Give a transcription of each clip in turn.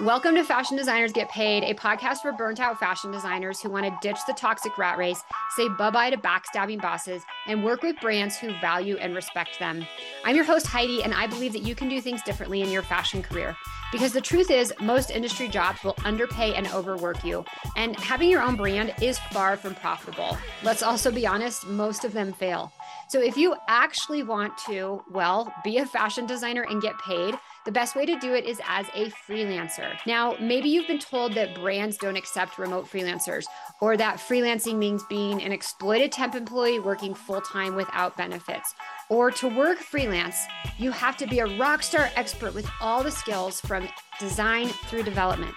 Welcome to Fashion Designers Get Paid, a podcast for burnt out fashion designers who want to ditch the toxic rat race, say bye bye to backstabbing bosses, and work with brands who value and respect them. I'm your host, Heidi, and I believe that you can do things differently in your fashion career. Because the truth is, most industry jobs will underpay and overwork you, and having your own brand is far from profitable. Let's also be honest, most of them fail. So if you actually want to, well, be a fashion designer and get paid, the best way to do it is as a freelancer. Now, maybe you've been told that brands don't accept remote freelancers or that freelancing means being an exploited temp employee working full time without benefits. Or to work freelance, you have to be a rock star expert with all the skills from design through development.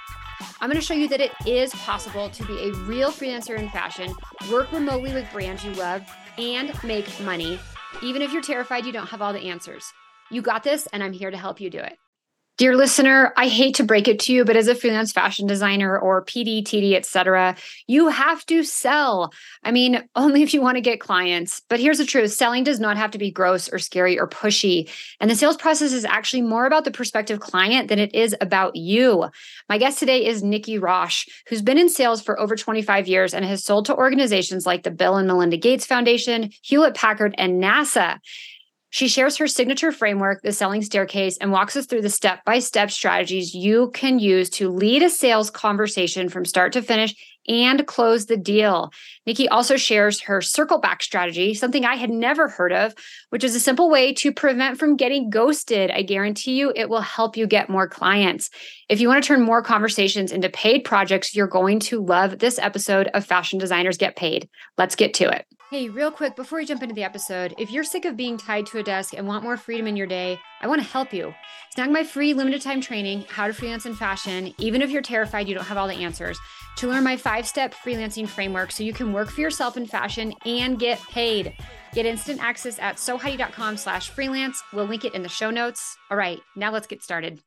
I'm going to show you that it is possible to be a real freelancer in fashion, work remotely with brands you love, and make money, even if you're terrified you don't have all the answers. You got this, and I'm here to help you do it. Dear listener, I hate to break it to you, but as a freelance fashion designer or PD, TD, etc., you have to sell. I mean, only if you want to get clients. But here's the truth selling does not have to be gross or scary or pushy. And the sales process is actually more about the prospective client than it is about you. My guest today is Nikki Rausch, who's been in sales for over 25 years and has sold to organizations like the Bill and Melinda Gates Foundation, Hewlett Packard, and NASA. She shares her signature framework, the selling staircase, and walks us through the step by step strategies you can use to lead a sales conversation from start to finish and close the deal. Nikki also shares her circle back strategy, something I had never heard of, which is a simple way to prevent from getting ghosted. I guarantee you it will help you get more clients. If you want to turn more conversations into paid projects, you're going to love this episode of Fashion Designers Get Paid. Let's get to it. Hey, real quick, before we jump into the episode, if you're sick of being tied to a desk and want more freedom in your day, I want to help you. Snag my free limited time training, How to Freelance in Fashion, even if you're terrified you don't have all the answers, to learn my five step freelancing framework so you can work for yourself in fashion and get paid. Get instant access at soheidi.com slash freelance. We'll link it in the show notes. All right, now let's get started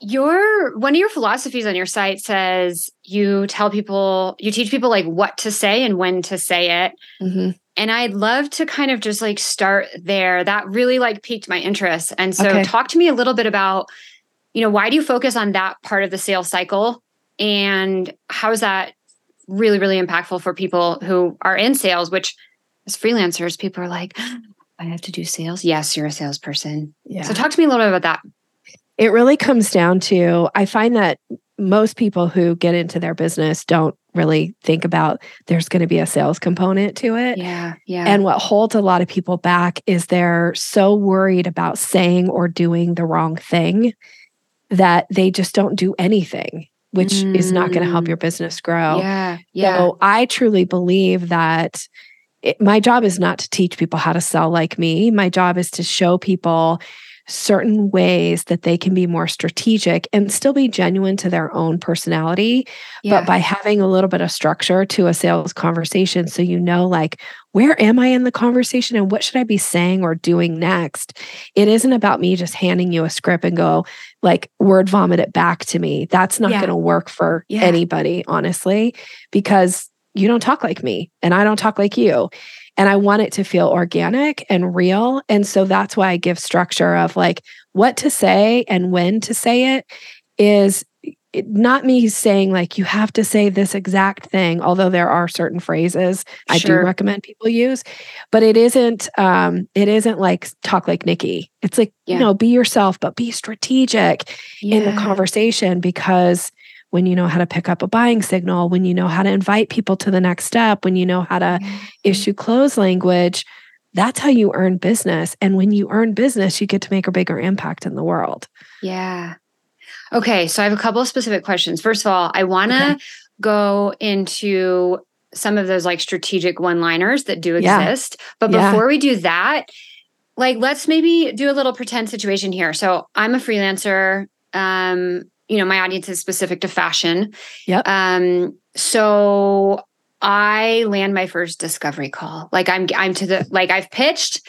your one of your philosophies on your site says you tell people you teach people like what to say and when to say it mm-hmm. And i'd love to kind of just like start there. That really like piqued my interest. And so okay. talk to me a little bit about you know why do you focus on that part of the sales cycle? And how is that really really impactful for people who are in sales which as freelancers people are like i have to do sales? Yes you're a salesperson. Yeah. so talk to me a little bit about that. It really comes down to I find that most people who get into their business don't really think about there's going to be a sales component to it. Yeah. Yeah. And what holds a lot of people back is they're so worried about saying or doing the wrong thing that they just don't do anything, which mm. is not going to help your mm. business grow. Yeah. Yeah. So I truly believe that it, my job is not to teach people how to sell like me. My job is to show people certain ways that they can be more strategic and still be genuine to their own personality, yeah. but by having a little bit of structure to a sales conversation. So you know, like, where am I in the conversation and what should I be saying or doing next? It isn't about me just handing you a script and go, like, word vomit it back to me. That's not yeah. going to work for yeah. anybody, honestly, because you don't talk like me and I don't talk like you. And I want it to feel organic and real. And so that's why I give structure of like what to say and when to say it is not me saying like you have to say this exact thing although there are certain phrases i do recommend people use but it isn't um it isn't like talk like nikki it's like yeah. you know be yourself but be strategic yeah. in the conversation because when you know how to pick up a buying signal, when you know how to invite people to the next step, when you know how to mm-hmm. issue close language, that's how you earn business. And when you earn business, you get to make a bigger impact in the world. Yeah. Okay. So I have a couple of specific questions. First of all, I want to okay. go into some of those like strategic one liners that do exist. Yeah. But before yeah. we do that, like let's maybe do a little pretend situation here. So I'm a freelancer. Um, you know my audience is specific to fashion. Yep. Um so i land my first discovery call. Like i'm i'm to the like i've pitched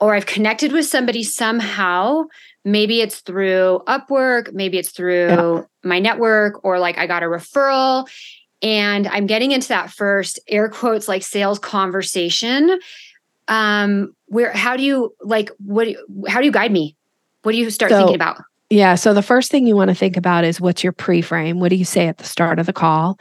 or i've connected with somebody somehow. Maybe it's through upwork maybe it's through my network or like i got a referral. And i'm getting into that first air quotes like sales conversation. Um where how do you like what how do you guide me? What do you start so, thinking about Yeah. So the first thing you want to think about is what's your pre frame? What do you say at the start of the call?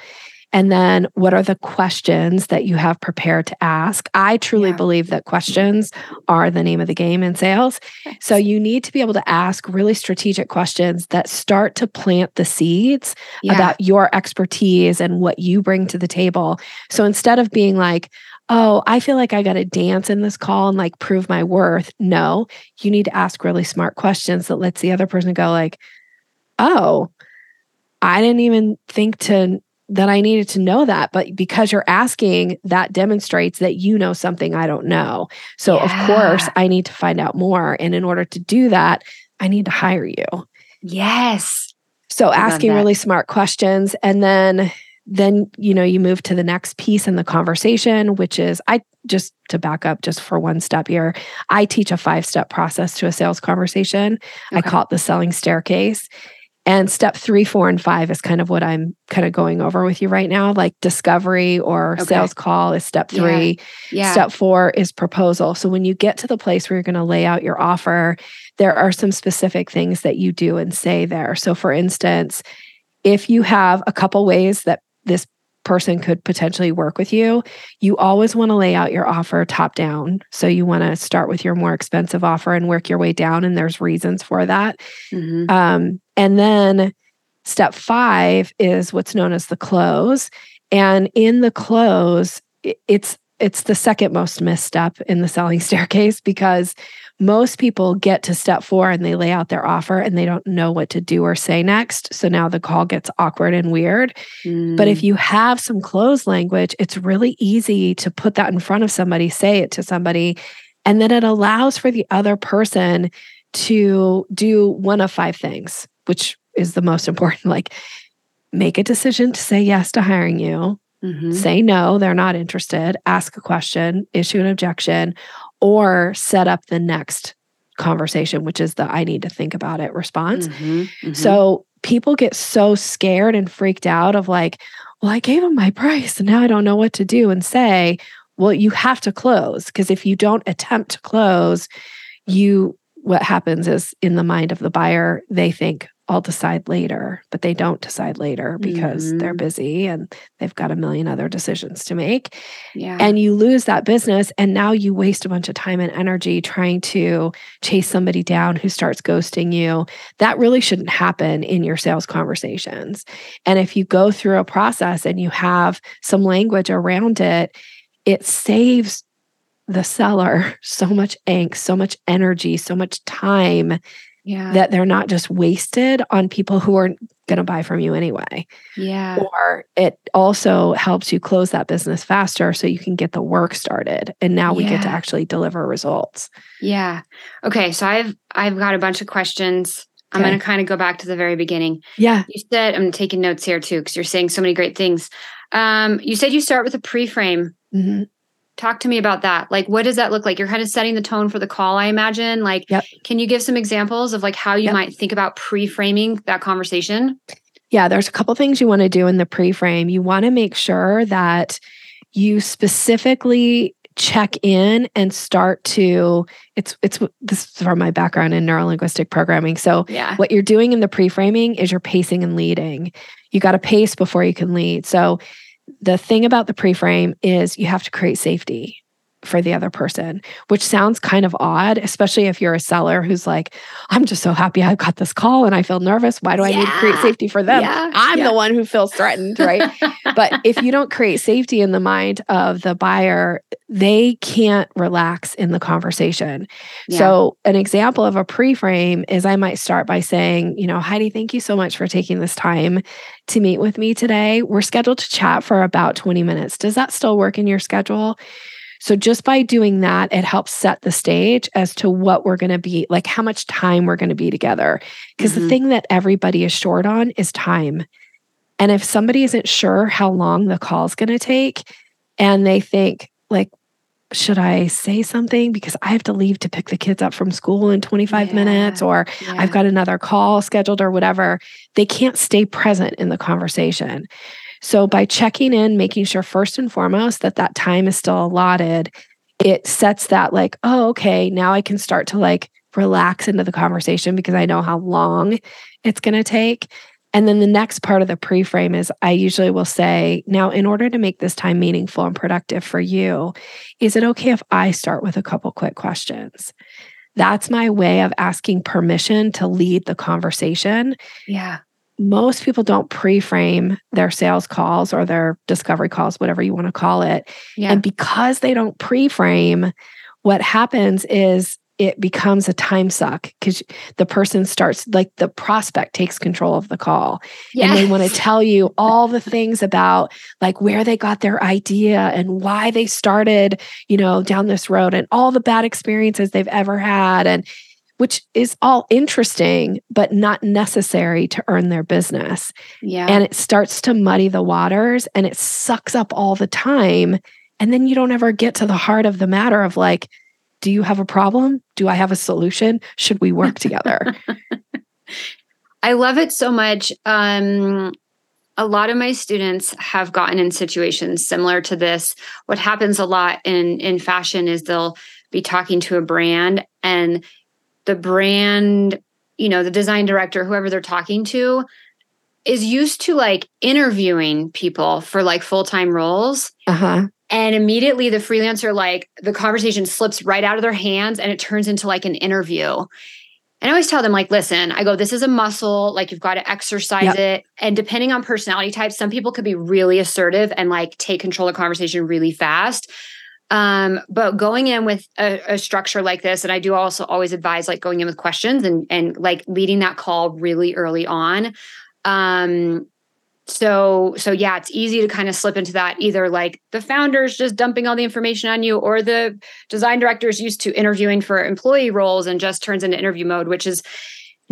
And then what are the questions that you have prepared to ask? I truly yeah. believe that questions are the name of the game in sales. So you need to be able to ask really strategic questions that start to plant the seeds yeah. about your expertise and what you bring to the table. So instead of being like, oh, I feel like I got to dance in this call and like prove my worth. No, you need to ask really smart questions that lets the other person go like, oh, I didn't even think to that I needed to know that. But because you're asking, that demonstrates that you know something I don't know. So, yeah. of course, I need to find out more. And in order to do that, I need to hire you. Yes. So, asking really smart questions. And then, then, you know, you move to the next piece in the conversation, which is I just to back up just for one step here, I teach a five step process to a sales conversation. Okay. I call it the selling staircase. And step three, four, and five is kind of what I'm kind of going over with you right now. Like discovery or okay. sales call is step three. Yeah. yeah. Step four is proposal. So when you get to the place where you're going to lay out your offer, there are some specific things that you do and say there. So for instance, if you have a couple ways that this person could potentially work with you, you always want to lay out your offer top down. So you want to start with your more expensive offer and work your way down. And there's reasons for that. Mm-hmm. Um, and then step five is what's known as the close. And in the close, it's it's the second most missed step in the selling staircase because most people get to step four and they lay out their offer and they don't know what to do or say next. So now the call gets awkward and weird. Mm. But if mm. you have some close language, it's really easy to put that in front of somebody, say it to somebody, and then it allows for the other person to do one of five things, which is the most important. Like, make a decision to say yes to hiring you. Mm-hmm. Say no, they're not interested. Ask a question, issue an objection, or set up the next conversation, which is the I need to think about it response. Mm-hmm, mm-hmm. So people get so scared and freaked out of like, well, I gave them my price and now I don't know what to do and say, well, you have to close because if you don't attempt to close, you what happens is in the mind of the buyer, they think, I'll decide later, but they don't decide later because mm-hmm. they're busy and they've got a million other decisions to make. Yeah. And you lose that business. And now you waste a bunch of time and energy trying to chase somebody down who starts ghosting you. That really shouldn't happen in your sales conversations. And if you go through a process and you have some language around it, it saves the seller so much angst, so much energy, so much time yeah. that they're not just wasted on people who are going to buy from you anyway. Yeah. Or it also helps you close that business faster so you can get the work started and now we yeah. get to actually deliver results. Yeah. Okay, so I've I've got a bunch of questions. I'm going to kind of go back to the very beginning. Yeah. You said I'm taking notes here too cuz you're saying so many great things. Um you said you start with a pre-frame. Mm-hmm talk to me about that. Like what does that look like? You're kind of setting the tone for the call i imagine. Like yep. can you give some examples of like how you yep. might think about pre-framing that conversation? Yeah there's a couple things you want to do in the pre-frame. You want to make sure that you specifically check in and start to it's it's this is from my background in neurolinguistic programming. So yeah. what you're doing in the pre-framing is you're pacing and leading. You got to pace before you can lead. So the thing about the pre-frame is you have to create safety for the other person, which sounds kind of odd, especially if you're a seller who's like, I'm just so happy I got this call and I feel nervous. Why do I need to create safety for them? Yeah. I'm yeah. the one who feels threatened, right? but if you don't create safety in the mind of the buyer, they can't relax in the conversation. So, an example of a pre frame is I might start by saying, you know, Heidi, thank you so much for taking this time to meet with me today. We're scheduled to chat for about 20 minutes. Does that still work in your schedule? So just by doing that, it helps set the stage as to what we're going to be like, how much time we're going to be together. Because mm-hmm. the thing that everybody is short on is time. And if somebody isn't sure how long the call is going to take and they think, like, should I say something because I have to leave to pick the kids up from school in 25 yeah, minutes or yeah. I've got another call scheduled or whatever, they can't stay present in the conversation. So by checking in, making sure first and foremost that that time is still allotted, it sets that like, oh, okay, now I can start to like relax into the conversation because I know how long it's going to take. And then the next part of the pre frame is I usually will say, now, in order to make this time meaningful and productive for you, is it okay if I start with a couple quick questions? That's my way of asking permission to lead the conversation. Yeah. Most people don't pre frame their sales calls or their discovery calls, whatever you want to call it. Yeah. And because they don't pre frame, what happens is it becomes a time suck because the person starts like the prospect takes control of the call yes. and they want to tell you all the things about like where they got their idea and why they started you know down this road and all the bad experiences they've ever had and which is all interesting but not necessary to earn their business yeah and it starts to muddy the waters and it sucks up all the time and then you don't ever get to the heart of the matter of like do you have a problem? Do I have a solution? Should we work together? I love it so much. Um, a lot of my students have gotten in situations similar to this. What happens a lot in in fashion is they'll be talking to a brand and the brand, you know, the design director, whoever they're talking to, is used to like interviewing people for like full-time roles. Uh-huh. And immediately the freelancer, like the conversation slips right out of their hands and it turns into like an interview. And I always tell them, like, listen, I go, this is a muscle, like you've got to exercise yep. it. And depending on personality types, some people could be really assertive and like take control of conversation really fast. Um, but going in with a, a, structure like this, and I do also always advise like going in with questions and and like leading that call really early on. Um, so so yeah it's easy to kind of slip into that either like the founders just dumping all the information on you or the design directors used to interviewing for employee roles and just turns into interview mode which is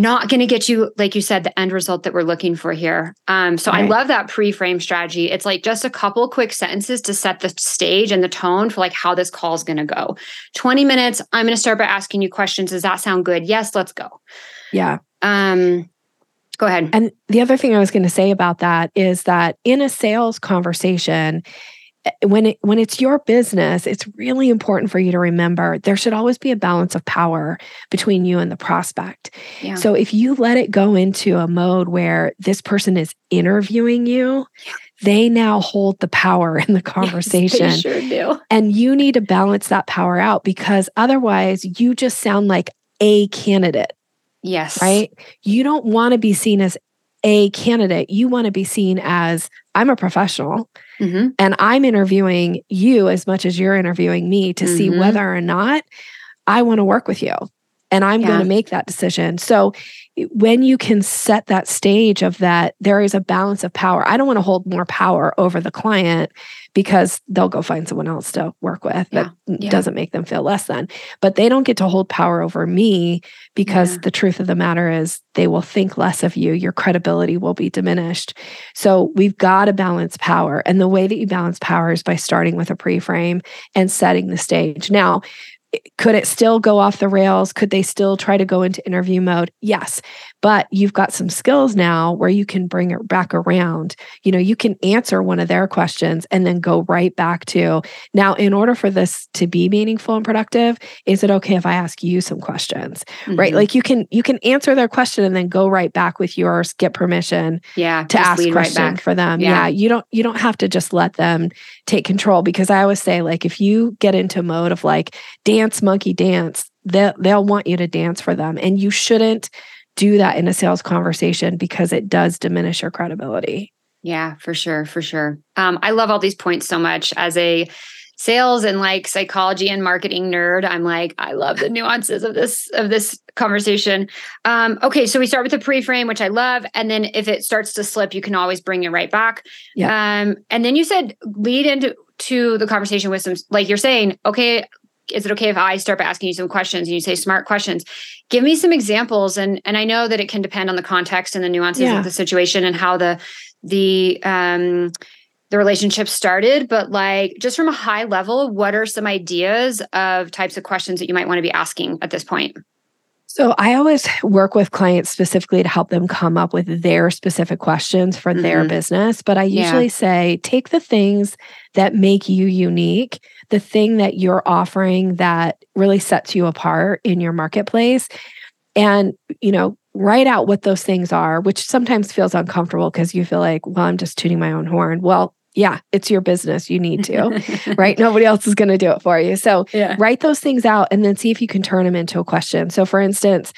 not going to get you like you said the end result that we're looking for here. Um, so right. i love that pre-frame strategy. It's like just a couple quick sentences to set the stage and the tone for like how this call is going to go. 20 minutes i'm going to start by asking you questions. Does that sound good? Yes let's go. Yeah. Um Go ahead. And the other thing I was going to say about that is that in a sales conversation, when it, when it's your business, it's really important for you to remember there should always be a balance of power between you and the prospect. Yeah. So if you let it go into a mode where this person is interviewing you, they now hold the power in the conversation. Yes, sure do. And you need to balance that power out because otherwise you just sound like a candidate Yes. Right? You don't want to be seen as a candidate. You want to be seen as I'm a professional mm-hmm. and I'm interviewing you as much as you're interviewing me to mm-hmm. see whether or not I want to work with you. And I'm yeah. going to make that decision. So when you can set that stage of that, there is a balance of power. I don't want to hold more power over the client because they'll go find someone else to work with yeah. that yeah. doesn't make them feel less than. But they don't get to hold power over me because yeah. the truth of the matter is they will think less of you. Your credibility will be diminished. So we've got to balance power. And the way that you balance power is by starting with a pre frame and setting the stage. Now, could it still go off the rails? Could they still try to go into interview mode? Yes. But you've got some skills now where you can bring it back around. You know, you can answer one of their questions and then go right back to now, in order for this to be meaningful and productive, is it okay if I ask you some questions? Mm-hmm. Right. Like you can you can answer their question and then go right back with yours, get permission yeah, to ask questions right for them. Yeah. yeah. You don't you don't have to just let them take control because I always say, like, if you get into mode of like dance monkey dance, they'll, they'll want you to dance for them. And you shouldn't do that in a sales conversation because it does diminish your credibility. Yeah, for sure, for sure. Um, I love all these points so much as a sales and like psychology and marketing nerd i'm like i love the nuances of this of this conversation um okay so we start with the pre-frame which i love and then if it starts to slip you can always bring it right back yeah. um and then you said lead into to the conversation with some like you're saying okay is it okay if I start by asking you some questions and you say smart questions? Give me some examples. And and I know that it can depend on the context and the nuances yeah. of the situation and how the the um the relationship started, but like just from a high level, what are some ideas of types of questions that you might want to be asking at this point? So I always work with clients specifically to help them come up with their specific questions for mm-hmm. their business. But I usually yeah. say take the things that make you unique, the thing that you're offering that really sets you apart in your marketplace. And, you know, write out what those things are, which sometimes feels uncomfortable because you feel like, well, I'm just tuning my own horn. Well, yeah, it's your business. You need to, right? Nobody else is going to do it for you. So yeah. write those things out and then see if you can turn them into a question. So, for instance,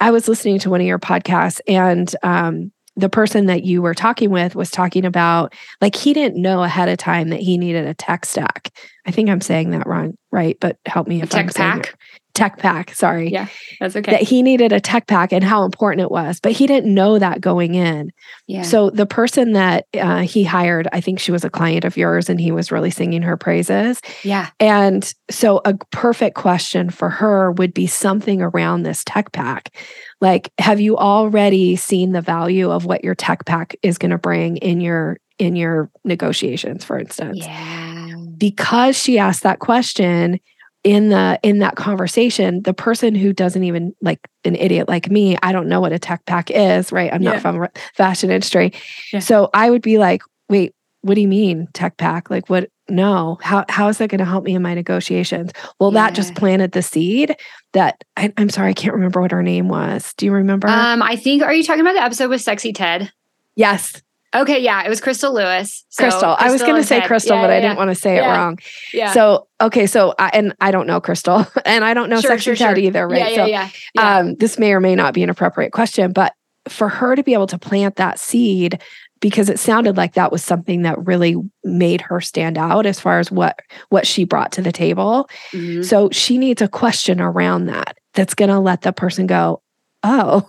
I was listening to one of your podcasts and um, the person that you were talking with was talking about like he didn't know ahead of time that he needed a tech stack. I think I'm saying that wrong, right? But help me if tech I'm pack tech pack. Sorry. Yeah, that's okay. That he needed a tech pack and how important it was, but he didn't know that going in. Yeah. So the person that uh, he hired, I think she was a client of yours and he was really singing her praises. Yeah. And so a perfect question for her would be something around this tech pack. Like, have you already seen the value of what your tech pack is going to bring in your in your negotiations, for instance? Yeah. Because she asked that question, in the in that conversation the person who doesn't even like an idiot like me i don't know what a tech pack is right? I'm yeah. not from fashion industry. Yeah. so i would be like wait what do you mean tech pack? Like what no. How how is that going to help me in my negotiations? Well yeah. that just planted the seed that I, i'm sorry i can't remember what her name was. Do you remember? Um i think are you talking about the episode with sexy ted? Yes Okay, yeah, it was Crystal Lewis. So Crystal. Crystal. I was going to say Crystal, yeah, but yeah, I didn't want to say yeah. it wrong. Yeah. So okay, so I, and I don't know Crystal, and I don't know sure, Sexy sure, Ted sure. either, right? Yeah, yeah, so, yeah. Um, this may or may not be an appropriate question, but for her to be able to plant that seed because it sounded like that was something that really made her stand out as far as what what she brought to the table. Mm-hmm. So she needs a question around that that's going to let the person go, "Oh,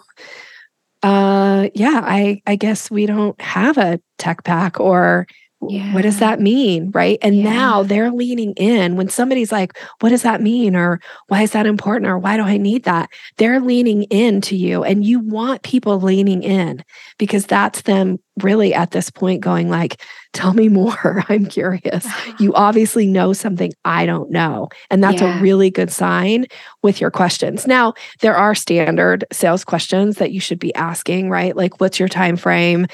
uh yeah i i guess we don't have a tech pack or yeah. what does that mean right? And yeah. now they're leaning in. When somebody's like what does that mean? or why is that important? or why do i need that? they're leaning in to you and you want people leaning in because that's them really at this point going like tell me more. I'm curious. You obviously know something i don't know. and that's yeah. a really good sign with your questions. Now there are standard sales questions that you should be asking right? Like what's your time frame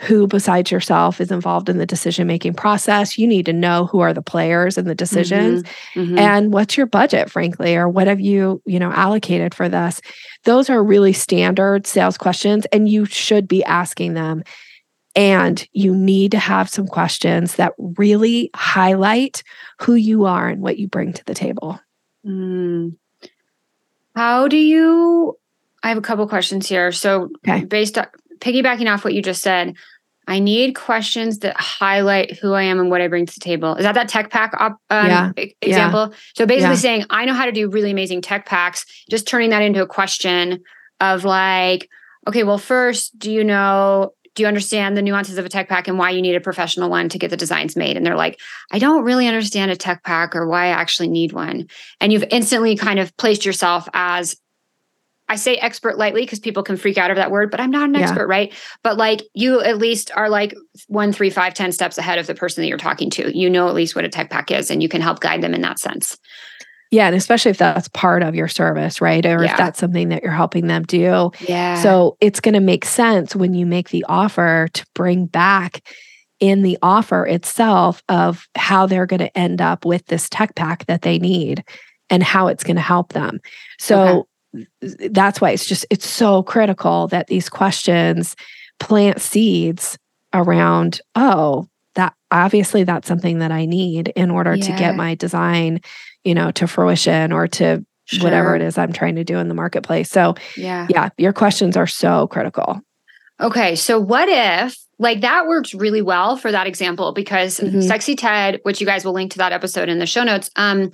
who besides yourself is involved in the decision making process you need to know who are the players and the decisions mm-hmm, mm-hmm. and what's your budget frankly or what have you you know allocated for this those are really standard sales questions and you should be asking them and you need to have some questions that really highlight who you are and what you bring to the table mm. how do you i have a couple questions here so okay. based on piggybacking off what you just said, I need questions that highlight who I am and what I bring to the table. Is that that tech pack op, um, yeah. example? Yeah. So basically yeah. saying, I know how to do really amazing tech packs, just turning that into a question of like, okay, well, first, do you know, do you understand the nuances of a tech pack and why you need a professional one to get the designs made? And they're like, I don't really understand a tech pack or why I actually need one. And you've instantly kind of placed yourself as I say expert lightly because people can freak out over that word, but I'm not an expert, right? But like you at least are like one, three, five, ten steps ahead of the person that you're talking to. You know at least what a tech pack is and you can help guide them in that sense. Yeah. And especially if that's part of your service, right? Or yeah. if that's something that you're helping them do. Yeah. So it's going to make sense when you make the offer to bring back in the offer itself of how they're going to end up with this tech pack that they need and how it's going to help them. So okay that's why it's just it's so critical that these questions plant seeds around oh that obviously that's something that i need in order yeah. to get my design you know to fruition or to sure. whatever it is i'm trying to do in the marketplace so yeah yeah your questions are so critical okay so what if like that works really well for that example because mm-hmm. sexy ted which you guys will link to that episode in the show notes um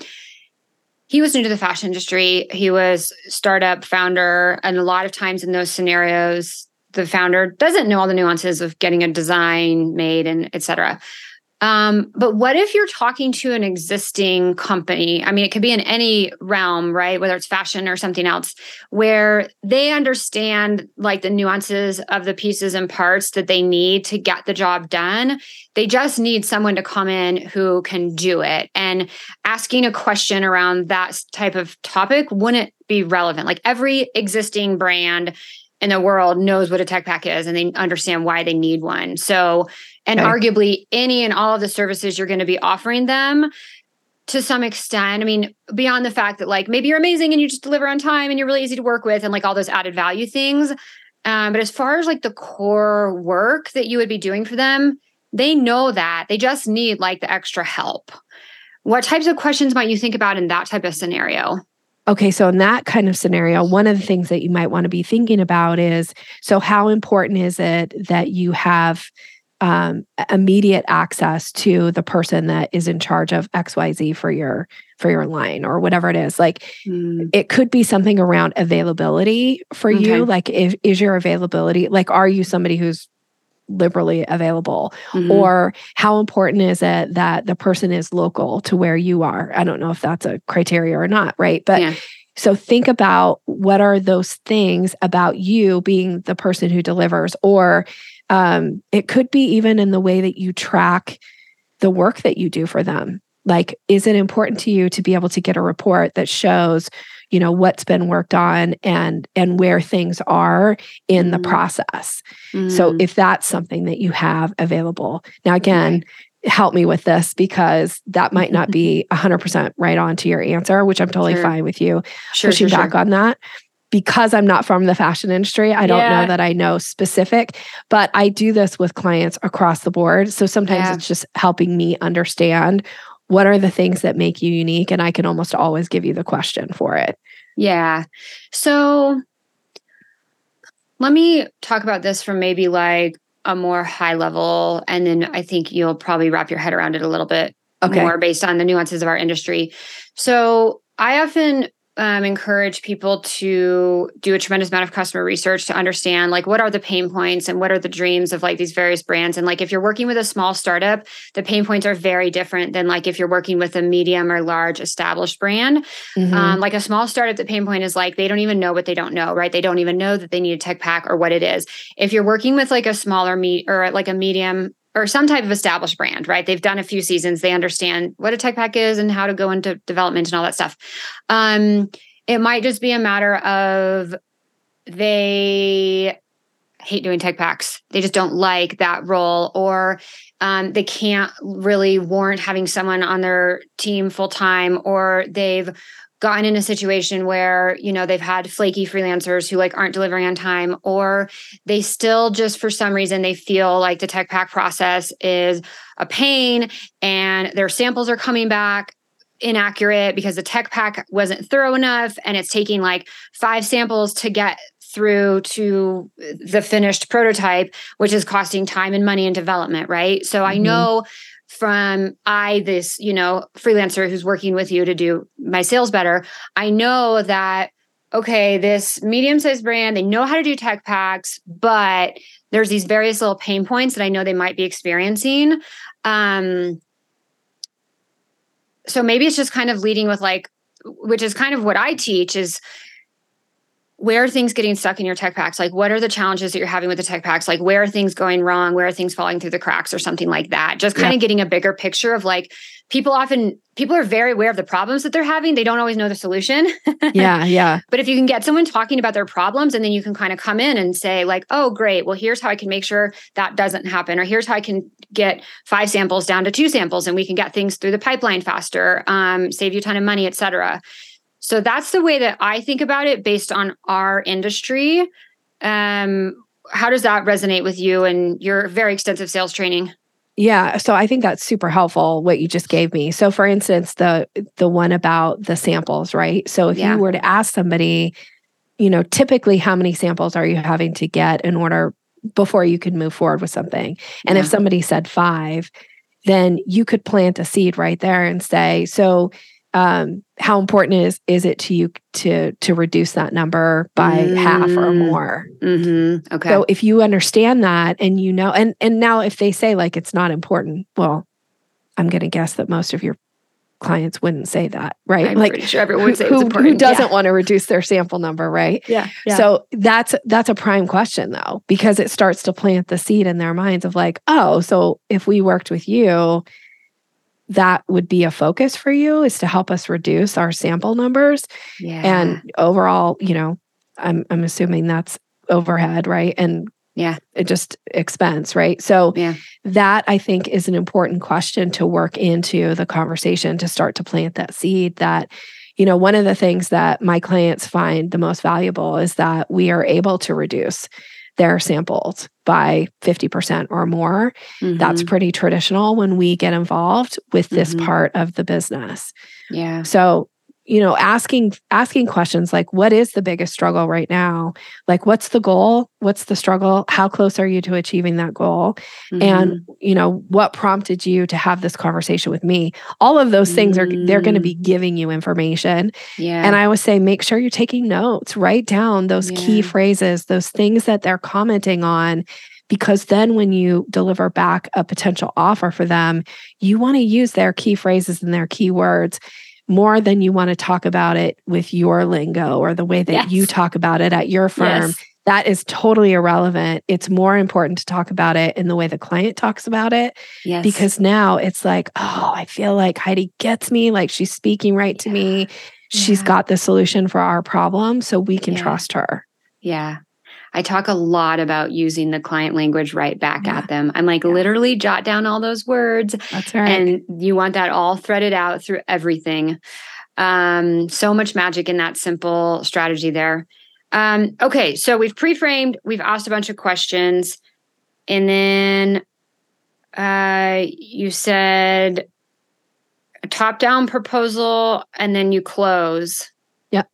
he was new to the fashion industry. He was startup founder, and a lot of times in those scenarios, the founder doesn't know all the nuances of getting a design made and etc. Um, but what if you're talking to an existing company? I mean, it could be in any realm, right? Whether it's fashion or something else, where they understand like the nuances of the pieces and parts that they need to get the job done. They just need someone to come in who can do it. And asking a question around that type of topic wouldn't be relevant. Like every existing brand in the world knows what a tech pack is and they understand why they need one. So, and okay. arguably any and all of the services you're going to be offering them to some extent. I mean, beyond the fact that like maybe you're amazing and you just deliver on time and you're really easy to work with and like all those added value things. Um, but as far as like the core work that you would be doing for them, they know that they just need like the extra help. What types of questions might you think about in that type of scenario? Okay, so in that kind of scenario, one of the things that you might want to be thinking about is so, how important is it that you have um, immediate access to the person that is in charge of XYZ for your for your line or whatever it is like mm. it could be something around availability for okay. you like if, is your availability like are you somebody who's liberally available mm-hmm. or how important is it that the person is local to where you are i don't know if that's a criteria or not right but yeah. so think about what are those things about you being the person who delivers or um, it could be even in the way that you track the work that you do for them like is it important to you to be able to get a report that shows you know what's been worked on and and where things are in mm. the process mm. so if that's something that you have available now again help me with this because that might not be 100% right on to your answer which i'm totally sure. fine with you sure, pushing sure, back on that because I'm not from the fashion industry, I don't yeah. know that I know specific, but I do this with clients across the board. So sometimes yeah. it's just helping me understand what are the things that make you unique and i can almost always give you the question for it yeah so let me talk about this from maybe like a more high level and then i think you'll probably wrap your head around it a little bit okay. more based on the nuances of our industry so i often um, encourage people to do a tremendous amount of customer research to understand like what are the pain points and what are the dreams of like these various brands. And like if you're working with a small startup the pain points are very different than like if you're working with a medium or large established brand. Mm-hmm. um, like a small startup the pain point is like they don't even know what they don't know right? They don't even know that they need a tech pack or what it is. If you're working with like a smaller meet or like a medium or some type of established brand, right? They've done a few seasons. They understand what a tech pack is and how to go into development and all that stuff. Um, it might just be a matter of they hate doing tech packs. They just don't like that role, or um, they can't really warrant having someone on their team full time, or they've gotten in a situation where you know they've had flaky freelancers who like aren't delivering on time or they still just for some reason they feel like the tech pack process is a pain and their samples are coming back inaccurate because the tech pack wasn't thorough enough and it's taking like five samples to get through to the finished prototype which is costing time and money and development right so mm-hmm. i know from I, this, you know, freelancer who's working with you to do my sales better, I know that, okay, this medium sized brand, they know how to do tech packs, but there's these various little pain points that I know they might be experiencing. Um, so maybe it's just kind of leading with like, which is kind of what I teach is where are things getting stuck in your tech packs? Like, what are the challenges that you're having with the tech packs? Like, where are things going wrong? Where are things falling through the cracks or something like that? Just kind yeah. of getting a bigger picture of like, people often, people are very aware of the problems that they're having. They don't always know the solution. yeah. Yeah. But if you can get someone talking about their problems and then you can kind of come in and say, like, oh, great. Well, here's how I can make sure that doesn't happen. Or here's how I can get five samples down to two samples and we can get things through the pipeline faster, um, save you a ton of money, et cetera so that's the way that I think about it based on our industry. Um, how does that resonate with you and your very extensive sales training? Yeah, so I think that's super helpful what you just gave me. So for instance, the the one about the samples, right? So if yeah. you were to ask somebody, you know, typically how many samples are you having to get in order before you could move forward with something? And yeah. if somebody said 5, then you could plant a seed right there and say, so um, how important is is it to you to to reduce that number by mm. half or mm. more? Mm-hmm. Okay. So if you understand that and you know, and and now if they say like it's not important, well, I'm going to guess that most of your clients wouldn't say that, right? I'm like, pretty sure everyone would say who, who doesn't yeah. want to reduce their sample number, right? Yeah, yeah. So that's that's a prime question though, because it starts to plant the seed in their minds of like, oh, so if we worked with you, that would be a focus for you is to help us reduce our sample numbers. yeah. And overall, you know, I'm I'm assuming that's overhead, right? And Yeah. it just expense, right? So Yeah. that I think is an important question to work into the conversation to start to plant that seed that you know one of the things that my clients find the most valuable is that we are able to reduce their sampled by 50% or more. That's Mhm. pretty traditional when we get involved with this Mhm. part of the business. yeah. So, you know, asking asking questions like what is the biggest struggle right now? Like what's the goal? What's the struggle? How close are you to achieving that goal? And, Mhm. you know, what prompted you to have this conversation with me? All of those things are they're going to be giving you information. yeah. And I always say make sure you're taking notes. Write down those key phrases, those things that they're commenting on because then when you deliver back a potential offer for them, you want to use their key phrases and their key words more than you want to talk about it with your lingo or the way that you talk about it at your firm. Yes. That is totally irrelevant. It's more important to talk about it in the way the client talks about it Yes. because now it's like, oh, I feel like Heidi gets me, like she's speaking right to me. She's Yeah. got the solution for our problem, so we can Yeah. trust her. Yeah. I talk a lot about using the client language right back Yeah. at them. I'm like, Yeah. literally jot down all those words That's right. and you want that all threaded out through everything. Um, so much magic in that simple strategy there. Um, okay, so we've pre-framed, we've asked a bunch of questions, and then uh you said a top-down proposal and then you close. Yep.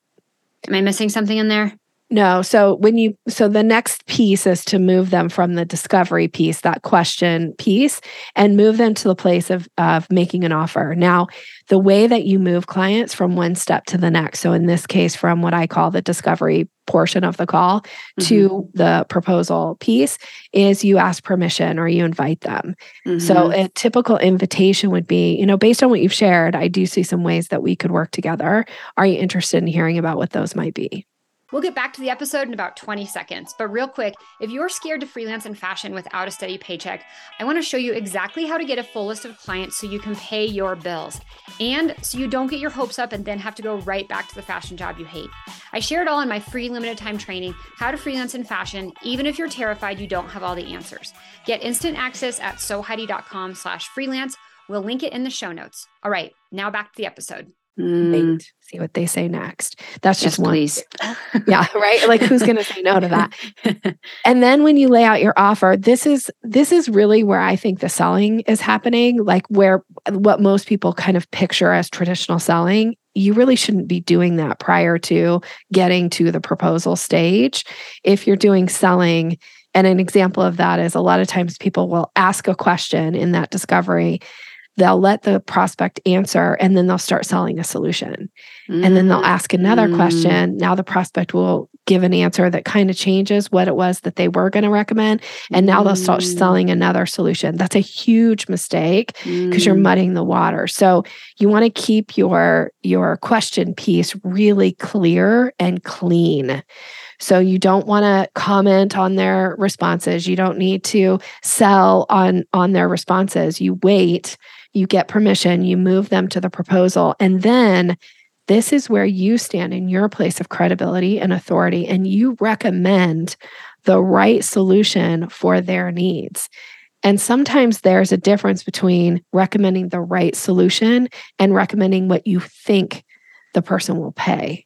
Am I missing something in there? No. So when you so the next piece is to move them from the discovery piece, that question piece, and move them to the place of of making an offer. Now, the way that you move clients from one step to the next. So in this case, from what I call the discovery portion of the call to the proposal piece is you ask permission or you invite them. So Mhm. a typical invitation would be, you know, based on what you've shared, I do see some ways that we could work together. Are you interested in hearing about what those might be? We'll get back to the episode in about 20 seconds. But real quick, if you're scared to freelance in fashion without a steady paycheck, I want to show you exactly how to get a full list of clients so you can pay your bills and so you don't get your hopes up and then have to go right back to the fashion job you hate. I share it all in my free limited time training, How to Freelance in Fashion, even if you're terrified you don't have all the answers. Get instant access at soheidi.com slash freelance. We'll link it in the show notes. All right, now back to the episode. Mm, Wait, see what they say next. That's yes, just one. please. Yeah, right. Like who's going to say no to that? And then when you lay out your offer, this is this is really where I think the selling is happening, like where what most people kind of picture as traditional selling. You really shouldn't be doing that prior to getting to the proposal stage. If you're doing selling, and an example of that is a lot of times people will ask a question in that discovery. They'll let the prospect answer and then they'll start selling a solution. And then they'll ask another Mm. question. Now the prospect will give an answer that kind of changes what it was that they were going to recommend. And now they'll start Mm. selling another solution. That's a huge mistake because you're Mm. muddying the water. So you want to keep your your question piece really clear and clean. So you don't want to comment on their responses. You don't need to sell on on their responses. You wait, you get permission, you move them to the proposal and then this is where you stand in your place of credibility and authority and you recommend the right solution for their needs. And sometimes there's a difference between recommending the right solution and recommending what you think the person will pay.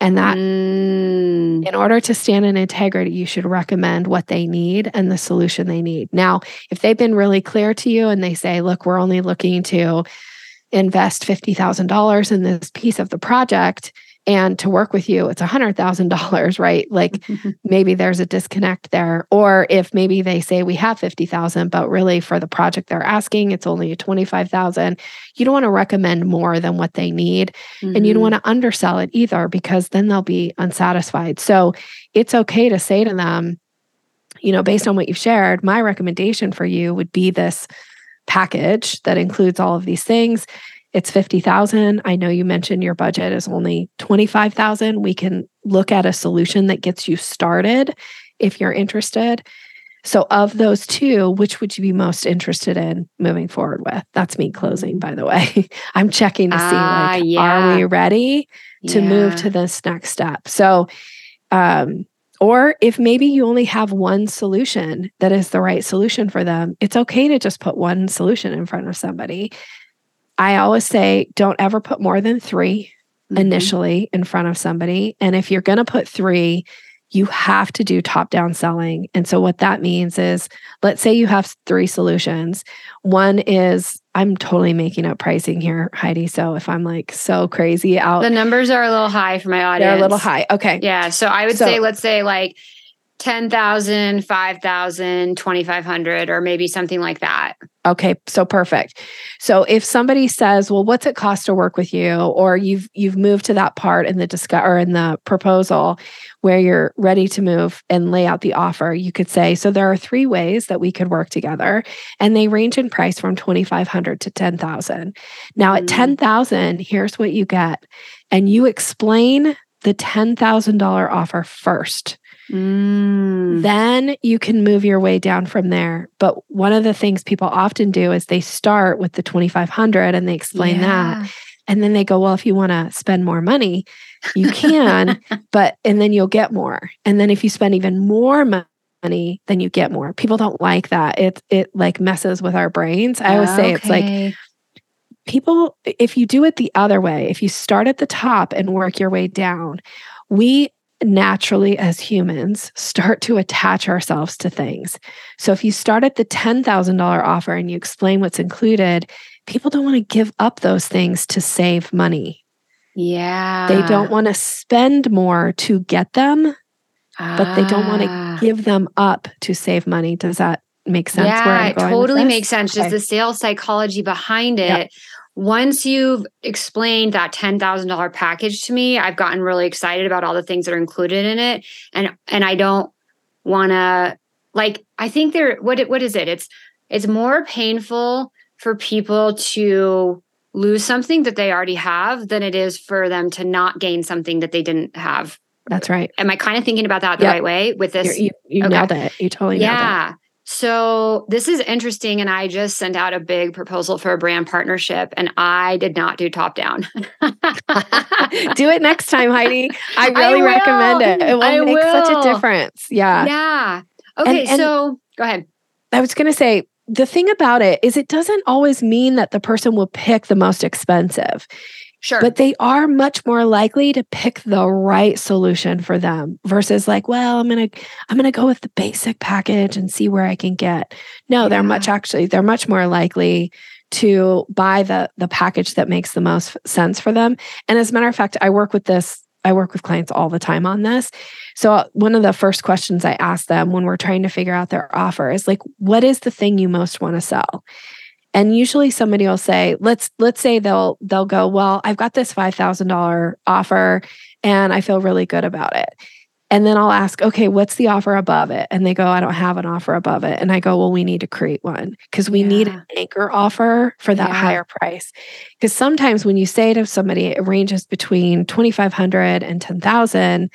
And that Mm. in order to stand in integrity, you should recommend what they need and the solution they need. Now, if they've been really clear to you and they say, look, we're only looking to invest $50,000 in this piece of the project and to work with you, it's a $100,000, right? Like maybe there's a disconnect there. Or if maybe they say we have 50,000, but really for the project they're asking, it's only 25,000. You don't want to recommend more than what they need and you don't Mhm. want to undersell it either because then they'll be unsatisfied. So it's okay to say to them, you know, based on what you've shared, my recommendation for you would be this package that includes all of these things. It's 50,000. I know you mentioned your budget is only 25,000. We can look at a solution that gets you started if you're interested. So, of those two, which would you be most interested in moving forward with? That's me closing, by the way. I'm checking to see, uh, like, yeah. are we ready to yeah. move to this next step? So, um, or if maybe you only have one solution that is the right solution for them, it's okay to just put one solution in front of somebody. I always say, don't ever put more than 3 mm-hmm. initially in front of somebody. And if you're going to put three, you have to do top down selling. And so, what that means is, let's say you have three solutions. One is, I'm totally making up pricing here, Heidi. So, if I'm like so crazy out, the numbers are a little high for my audience. They're a little high. Okay. Yeah. So, I would so, say, let's say like 10,000, 5,000, 2,500, or maybe something like that. Okay, so perfect. So if somebody says, "Well, what's it cost to work with you?" or you've you've moved to that part in the discuss or in the proposal where you're ready to move and lay out the offer, you could say, "So there are three ways that we could work together, and they range in price from 2,500 to 10,000." Now mm-hmm. at 10,000, here's what you get, and you explain the $10,000 offer first. Mm. Then you can move your way down from there. But one of the things people often do is they start with the 2500 and they explain yeah. that. And then they go, well, if you want to spend more money, you can, but and then you'll get more. And then if you spend even more money, then you get more. People don't like that. It it like messes with our brains. I always say okay. it's like people if you do it the other way, if you start at the top and work your way down, we naturally as humans start to attach ourselves to things. So if you start at the $10,000 offer and you explain what's included, people don't want to give up those things to save money. Yeah. They don't want to spend more to get them, ah. but they don't want to ah. give them up to save money. Does that make sense? Yeah, it totally makes sense. Okay. Just the sales psychology behind it. Yep once you've explained that $10,000 package to me, I've gotten really excited about all the things that are included in it. And, and I don't want to like, I think there, what, what is it? It's, it's more painful for people to lose something that they already have than it is for them to not gain something that they didn't have. That's right. Am I kind of thinking about that the yep. right way with this? You're, you you okay. nailed it. You totally yeah. So this is interesting. And I just sent out a big proposal for a brand partnership and I did not do top down. do it next time, Heidi. I really I recommend it. It will I make will. such a difference. Yeah. Yeah. Okay. And, and so go ahead. I was going to say, the thing about it is it doesn't always mean that the person will pick the most expensive. Sure. But they are much more likely to pick the right solution for them versus like, well, I'm going to I'm going to go with the basic package and see where I can get. No, yeah. they're much actually they're much more likely to buy the the package that makes the most sense for them. And as a matter of fact, I work with this I work with clients all the time on this. So uh, one of the first questions I ask them when we're trying to figure out their offer is like what is the thing you most want to sell? And usually somebody will say let's let's say they'll they'll go well i've got this $5000 offer and i feel really good about it and then i'll ask okay what's the offer above it and they go i don't have an offer above it and i go well we need to create one because we yeah. need an anchor offer for that yeah. higher price because sometimes when you say to somebody it ranges between 2500 and 10000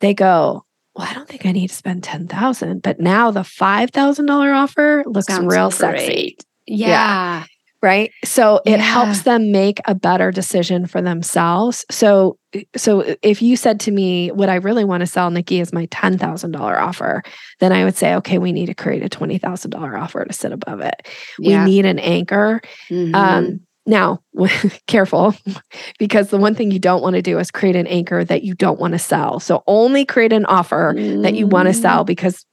they go well, I don't think I need to spend 10,000, but now the $5,000 offer looks Sounds real great. sexy. Yeah. yeah. Right. So it yeah. helps them make a better decision for themselves. So, so if you said to me, what I really want to sell, Nikki, is my $10,000 offer, then I would say, okay, we need to create a $20,000 offer to sit above it. Yeah. We need an anchor. Mm-hmm. Um, now, careful, because the one thing you don't want to do is create an anchor that you don't want to sell. So only create an offer mm. that you want to sell because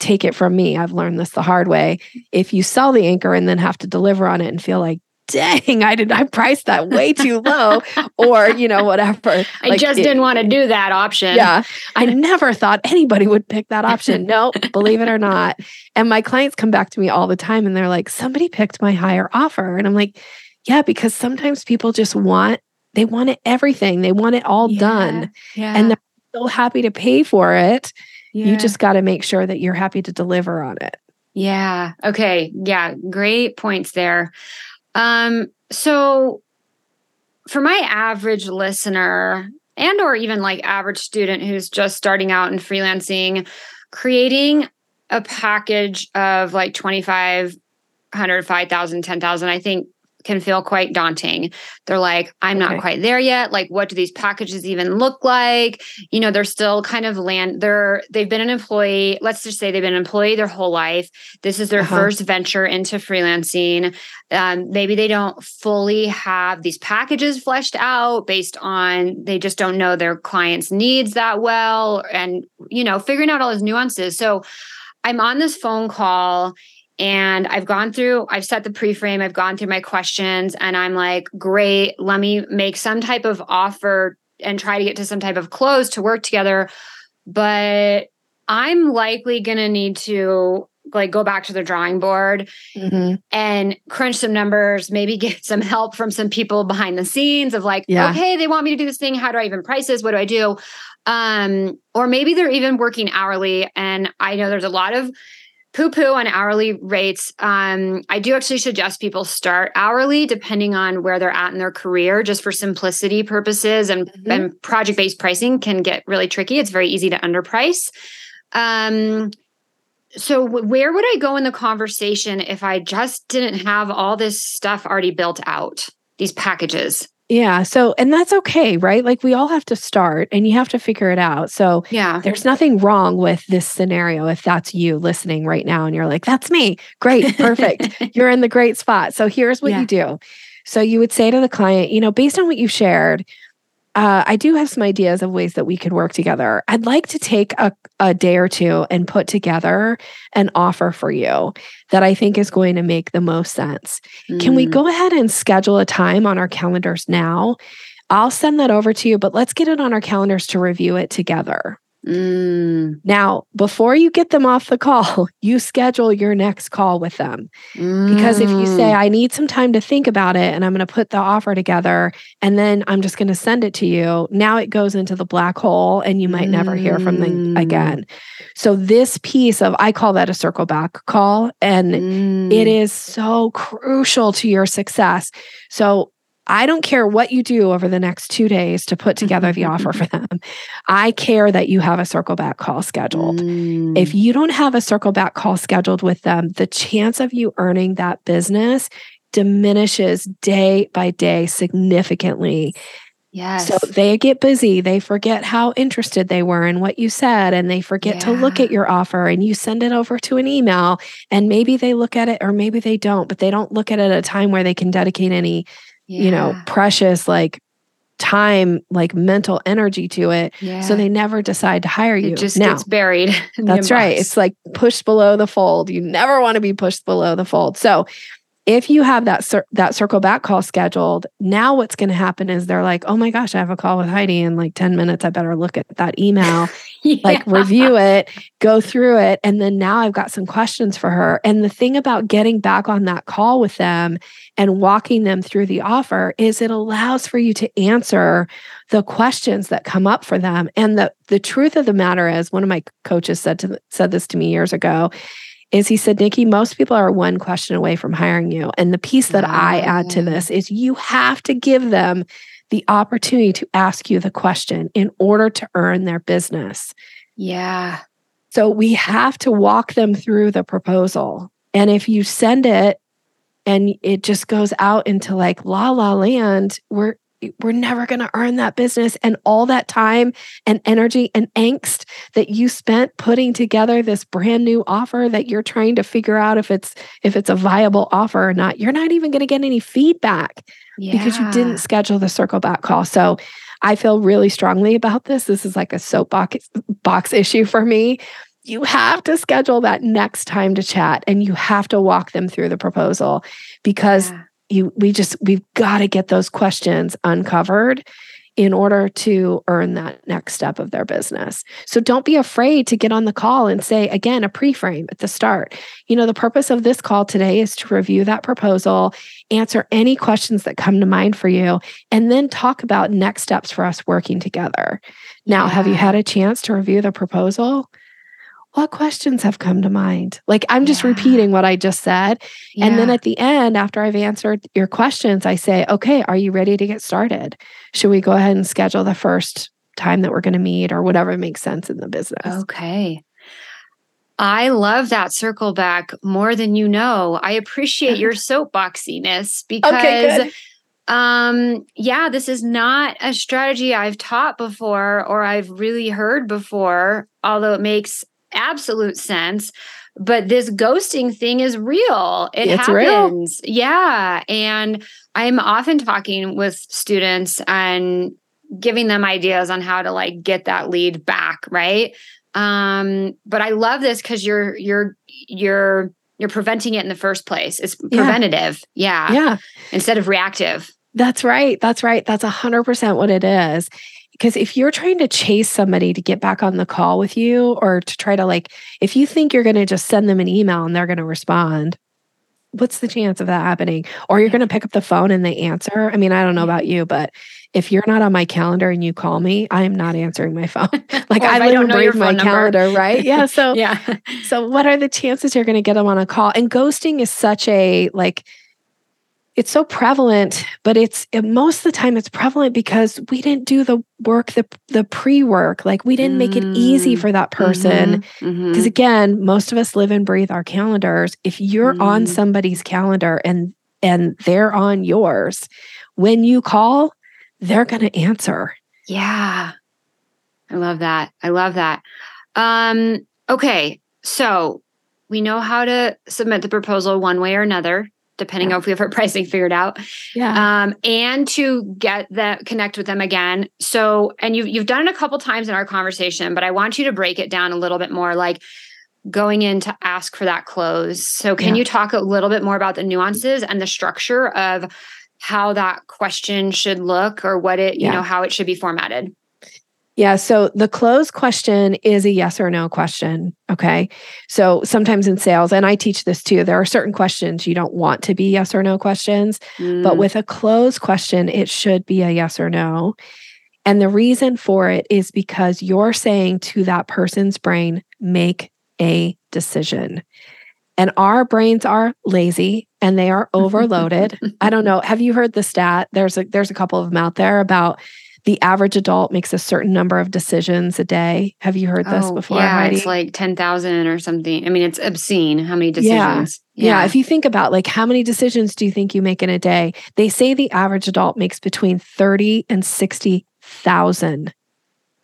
take it from me, I've learned this the hard way. If you sell the anchor and then have to deliver on it and feel like, dang, I did I priced that way too low, or you know, whatever. I like, just it, didn't want to do that option. Yeah. I never thought anybody would pick that option. No, believe it or not. And my clients come back to me all the time and they're like, somebody picked my higher offer. And I'm like, yeah, because sometimes people just want, they want it everything. They want it all yeah, done. Yeah. And they're so happy to pay for it. Yeah. You just got to make sure that you're happy to deliver on it. Yeah. Okay. Yeah. Great points there. Um, so for my average listener and or even like average student who's just starting out in freelancing, creating a package of like 2500 5000 10000 i think can feel quite daunting. They're like, I'm not quite there yet. Like, what do these packages even look like? You know, they're still kind of land, they're, they've been an employee. Let's just say they've been an employee their whole life. This is their uh-huh. first venture into freelancing. Um, maybe they don't fully have these packages fleshed out based on they just don't know their clients' needs that well. And, you know, figuring out all those nuances. So I'm on this phone call and I've gone through, I've set the pre frame, I've gone through my questions, and I'm like, great, let me make some type of offer and try to get to some type of close to work together. But I'm likely going to need to like go back to the drawing board mm-hmm. and crunch some numbers, maybe get some help from some people behind the scenes of like, yeah. okay, they want me to do this thing. How do I even price this? What do I do? Um, or maybe they're even working hourly. And I know there's a lot of poo poo on hourly rates. Um, I do actually suggest people start hourly depending on where they're at in their career, just for simplicity purposes. And, mm-hmm. and project based pricing can get really tricky. It's very easy to underprice. Um, so, where would I go in the conversation if I just didn't have all this stuff already built out, these packages? Yeah. So, and that's okay, right? Like we all have to start and you have to figure it out. So, yeah, there's nothing wrong with this scenario if that's you listening right now and you're like, that's me. Great. Perfect. you're in the great spot. So, here's what yeah. you do. So, you would say to the client, you know, based on what you've shared, uh, I do have some ideas of ways that we could work together. I'd like to take a, a day or two and put together an offer for you that I think is going to make the most sense. Mm. Can we mm. go ahead and schedule a time on our calendars now? I'll send that over to you, but let's get it on our calendars to review it together. Mm. Now, before you get them off the call, you schedule your next call with them. Mm. Because if you say, mm. I need some time to think about it and I'm going to put the offer together and then I'm just going to send it to you, now it goes into the black hole and you might mm. never hear from them mm. again. So, this piece of, I call that a circle back call, and it mm. is so crucial to your success. So, I don't care what you do over the next two days to put together the offer for them. I care that you have a circle back call scheduled. Mm. If you don't have a circle back call scheduled with them, the chance of you earning that business diminishes day by day significantly. Yes. So they get busy. They forget how interested they were in what you said, and they forget yeah. to look at your offer. And you send it over to an email, and maybe they look at it or maybe they don't, but they don't look at it at a time where they can dedicate any yeah. you know, precious like time, like mental energy to it. Yeah. So they never decide to hire you. It just now, gets buried. That's right. It's like pushed below the fold. You never want to be pushed below the fold. So if you have that cir- that circle back call scheduled, now what's going to happen is they're like, "Oh my gosh, I have a call with Heidi in like 10 minutes. I better look at that email, yeah. like review it, go through it, and then now I've got some questions for her." And the thing about getting back on that call with them and walking them through the offer is it allows for you to answer the questions that come up for them. And the the truth of the matter is, one of my coaches said to said this to me years ago is he said, Nikki, most people are one question away from hiring you. And the piece that wow. I add to this is you have to give them the opportunity to ask you the question in order to earn their business. Yeah. So we have to walk them through the proposal. And if you send it and it just goes out into like la la land, we're we're never going to earn that business. And all that time and energy and angst that you spent putting together this brand new offer that you're trying to figure out if it's if it's a viable offer or not you're not even going to get any feedback yeah. because you didn't schedule the circle back call. So i feel really strongly about this. This is like a soapbox box issue for me. You have to schedule that next time to chat and you have to walk them through the proposal because yeah you we just we've got to get those questions uncovered in order to earn that next step of their business. So don't be afraid to get on the call and say again a pre-frame at the start. You know, the purpose of this call today is to review that proposal, answer any questions that come to mind for you, and then talk about next steps for us working together. Now, yeah. have you had a chance to review the proposal? What questions have come to mind? Like I'm just Yeah. repeating what I just said. And then at the end, after I've answered your questions, I say, okay, are you ready to get started? Should we go ahead and schedule the first time that we're going to meet or whatever makes sense in the business? Okay. I love that circle back more than you know. I appreciate your soapboxiness because Okay, um yeah, this is not a strategy I've taught before or I've really heard before, although it makes absolute sense. But this ghosting thing is real. It It's real. happens. Yeah. And I'm often talking with students and giving them ideas on how to like get that lead back, right? Um, but I love this because you're you're you're you're preventing it in the first place. It's Yeah. preventative. Yeah. Yeah. Instead of reactive. That's right. That's right. That's a hundred percent what it is. Because if you're trying to chase somebody to get back on the call with you or to try to like, if you think you're going to just send them an email and they're going to respond, what's the chance of that happening? Or you're going to pick up the phone and they answer. I mean, I don't know about you, but if you're not on my calendar and you call me, I'm not answering my phone. Like I I don't know your my phone number. calendar, right? Yeah. So Yeah. so what are the chances you're going to get them on a call? And ghosting is such a like it's so prevalent, but it's it, most of the time it's prevalent because we didn't do the work, the the pre-work. Like we didn't make it easy Mm, for that person. Because mhm. again, most of us live and breathe our calendars. If you're on Mm. somebody's calendar and and they're on yours, when you call, they're going to answer. Yeah. I love that. I love that. Um, okay. So we know how to submit the proposal one way or another, depending Yeah. on if we have our pricing figured out. Yeah. Um, and to get that connect with them again. So, and you've you've done it a couple times in our conversation, but I want you to break it down a little bit more, like going in to ask for that close. So can Yeah. you talk a little bit more about the nuances and the structure of how that question should look or what it, you Yeah. know, how it should be formatted? Yeah. So the close question is a yes or no question. Okay. So sometimes in sales, and I teach this too, there are certain questions you don't want to be yes or no questions, but Mm, with a close question, it should be a yes or no. And the reason for it is because you're saying to that person's brain, make a decision. And our brains are lazy and they are overloaded. I don't know. Have you heard the stat? There's a there's a couple of them out there about the average adult makes a certain number of decisions a day. Have you heard this oh, before, Yeah, Heidi? it's like 10,000 or something. I mean, it's obscene how many Yeah. decisions. yeah. If you think about like how many decisions do you think you make in a day? They say the average adult makes between 30 and 60,000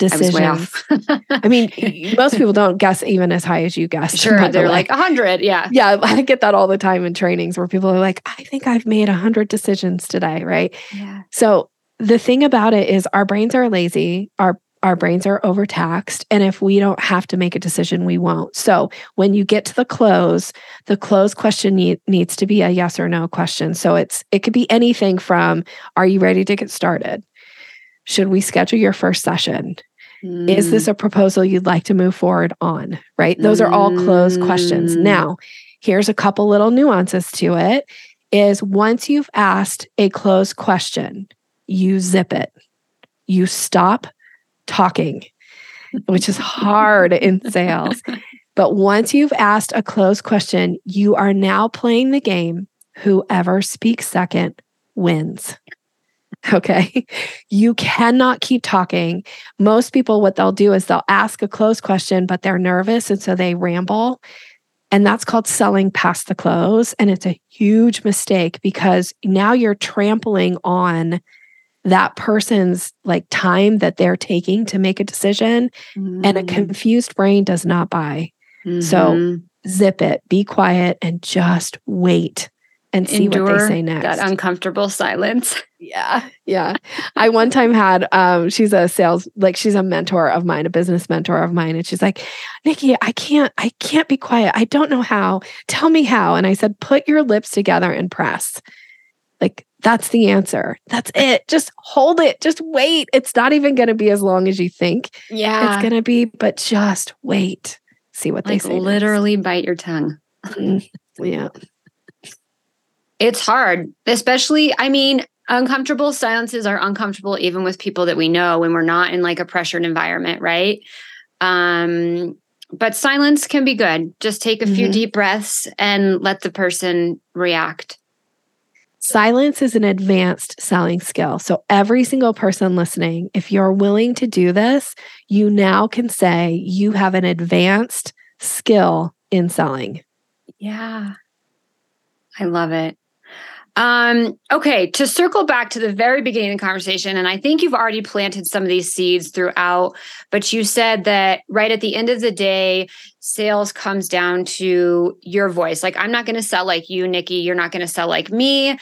I was way decisions. off. I mean, most people don't guess even as high as you guess. sure, the they're way. like 100. Yeah. yeah, I get that all the time in trainings where people are like, I think I've made 100 decisions today, right? Yeah. So the thing about it is our brains are lazy, our our brains are overtaxed, and if we don't have to make a decision, we won't. So when you get to the close, the close question need, needs to be a yes or no question. So it's it could be anything from are you ready to get started? Should we schedule your first session? Is this a proposal you'd like to move forward on? Right? Those are all closed questions. Mm. Now, here's a couple little nuances to it is once you've asked a closed question, you zip it. You stop talking, which is hard in sales. But once you've asked a closed question, you are now playing the game. Whoever speaks second wins. Okay. You cannot keep talking. Most people, what they'll do is they'll ask a closed question, but they're nervous. And so they ramble. And that's called selling past the close. And it's a huge mistake because now you're trampling on that person's like time that they're taking to make a decision. And a Mm. confused brain does not buy. so Mhm. Zip it, be quiet, and just wait and see what they say next. that uncomfortable silence. Yeah. Yeah. I one time had um she's a sales like she's a mentor of mine, a business mentor of mine and she's like, "Nikki, I can't I can't be quiet. I don't know how. Tell me how." And I said, "Put your lips together and press." Like that's the answer. That's it. Just hold it. Just wait. It's not even going to be as long as you think Yeah. it's going to be, but just wait. See what like they say. next. literally bite your tongue. Mm, Yeah. It's hard, especially, I mean, uncomfortable silences are uncomfortable even with people that we know when we're not in like a pressured environment, right? Um, but silence can be good. Just take a few Mhm. deep breaths and let the person react. Silence is an advanced selling skill. So, every single person listening, if you're willing to do this, you now can say you have an advanced skill in selling. Yeah. I love it. Um, okay, to circle back to the very beginning of the conversation, and I think you've already planted some of these seeds throughout, but you said that right at the end of the day, sales comes down to your voice. Like, I'm not going to sell like you, Nikki. You're not going to sell like me.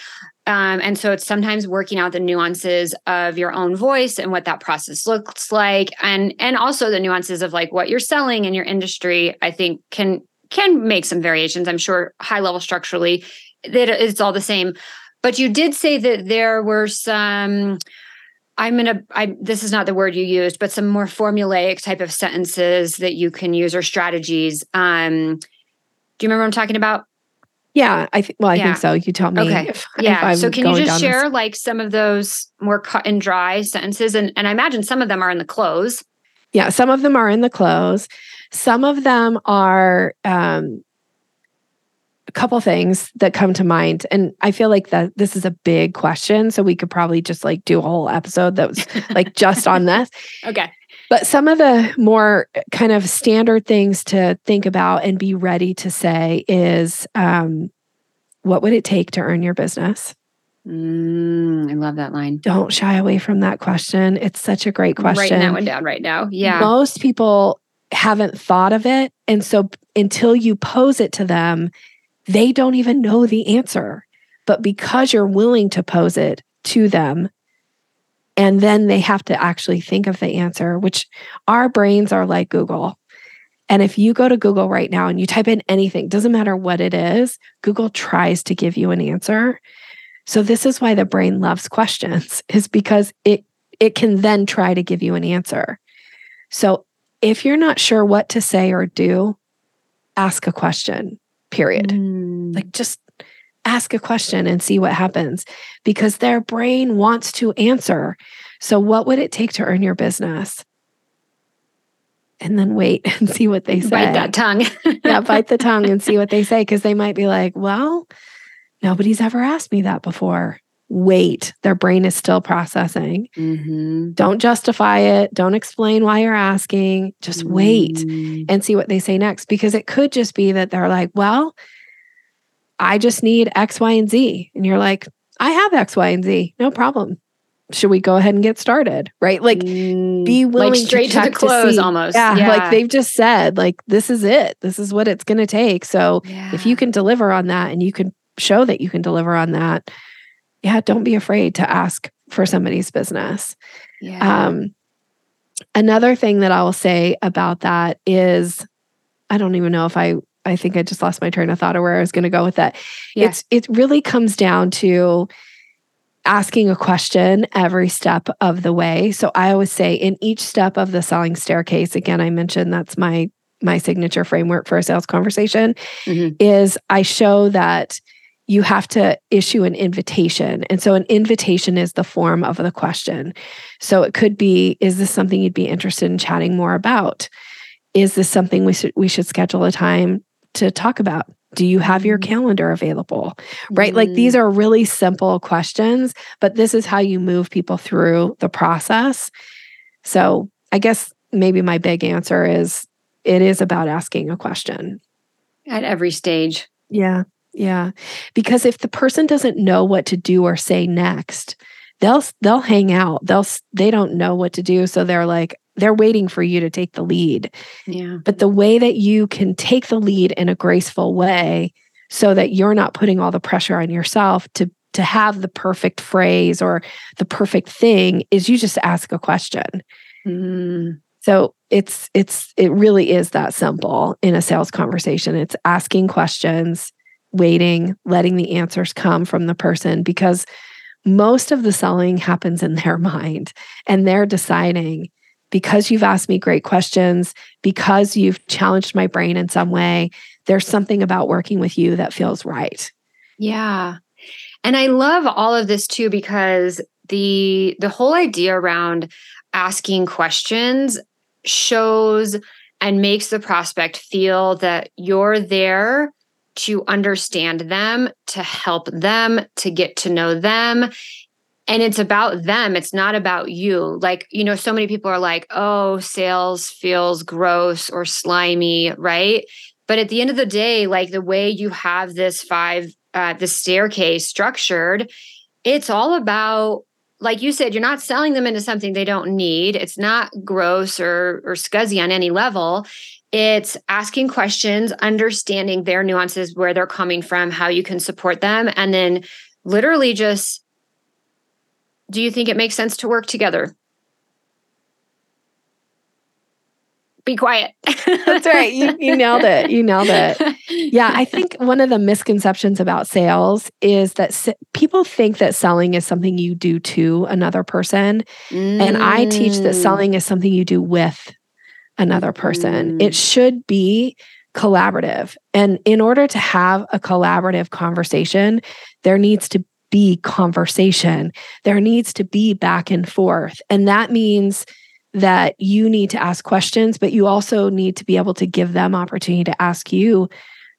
Um, and so it's sometimes working out the nuances of your own voice and what that process looks like, and and also the nuances of like what you're selling in your industry. I think can can make some variations. I'm sure high level structurally that it's all the same. But you did say that there were some. I'm gonna. I this is not the word you used, but some more formulaic type of sentences that you can use or strategies. Um, do you remember what I'm talking about? Yeah, I think. Well, I Yeah. think so. You tell me. Okay. If, Yeah. If so can you just down this- share like some of those more cut and dry sentences? And and I imagine some of them are in the close. Yeah, some of them are in the close. Some of them are um, a couple things that come to mind, and I feel like that this is a big question, so we could probably just like do a whole episode that was like just on this. Okay. But some of the more kind of standard things to think about and be ready to say is, um, what would it take to earn your business? Mm, I love that line. Don't shy away from that question. It's such a great I'm Writing question. that one down right now. Yeah. Most people haven't thought of it. And so until you pose it to them, they don't even know the answer. But because you're willing to pose it to them, and then they have to actually think of the answer, which our brains are like Google. And if you go to Google right now and you type in anything, doesn't matter what it is, Google tries to give you an answer. So this is why the brain loves questions is because it it can then try to give you an answer. So if you're not sure what to say or do, ask a question. Period. Mm. Like just ask a question and see what happens because their brain wants to answer. So what would it take to earn your business? And then wait and see what they say bite that tongue. yeah, bite the tongue and see what they say because they might be like, well, nobody's ever asked me that before. Wait, their brain is still processing. Mhm. Don't justify it. Don't explain why you're asking. Just wait Mm. and see what they say next because it could just be that they're like, well, I just need X, Y, and Z. And you're like, I have X, Y, and Z. No problem. Should we go ahead and get started? Right. Like, Mm. be willing like straight to, to, the check to close almost. Yeah, Yeah. Like they've just said, like, this is it. This is what it's going to take. So if you can deliver on that and you can show that you can deliver on that, yeah, don't be afraid to ask for somebody's business. yeah. Um, another thing that I will say about that is, I don't even know if I, I think I just lost my train of thought or where I was going to go with that. Yeah. It's, it really comes down to asking a question every step of the way. So I always say in each step of the selling staircase, again, I mentioned that's my, my signature framework for a sales conversation Mhm. is I show that you have to issue an invitation. And so an invitation is the form of the question. So it could be Is this something you'd be interested in chatting more about? Is this something we should we should schedule a time to talk about? Do you have your Mhm. calendar available? Right? Like these are really simple questions, but this is how you move people through the process. So I guess maybe my big answer is it is about asking a question. at every stage. Yeah. Yeah. Because if the person doesn't know what to do or say next, they'll they'll hang out. They'll they don't know what to do so they're like they're waiting for you to take the lead. Yeah. But the way that you can take the lead in a graceful way so that you're not putting all the pressure on yourself to to have the perfect phrase or the perfect thing is you just ask a question. Mm. So it's it's it really is that simple in a sales conversation. It's asking questions, waiting, letting the answers come from the person because most of the selling happens in their mind and they're deciding because you've asked me great questions, because you've challenged my brain in some way, there's something about working with you that feels right. Yeah. And I love all of this too because the the whole idea around asking questions shows and makes the prospect feel that you're there to understand them, to help them, to get to know them. And it's about them. It's not about you. Like, you know, so many people are like, oh, sales feels gross or slimy, right? But at the end of the day, like the way you have this five, uh, the staircase structured, it's all about like you said, you're not selling them into something they don't need. It's not gross or or scuzzy on any level. It's asking questions, understanding their nuances, where they're coming from, how you can support them, and then literally just do you think it makes sense to work together? be quiet. That's right. You, you nailed it. You nailed it. Yeah. I think one of the misconceptions about sales is that s- people think that selling is something you do to another person. Mm. And I teach that mm. selling is something you do with another person. Mm. It should be collaborative. And in order to have a collaborative conversation, there needs to be conversation, there needs to be back and forth. And that means, that you need to ask questions, but you also need to be able to give them opportunity to ask you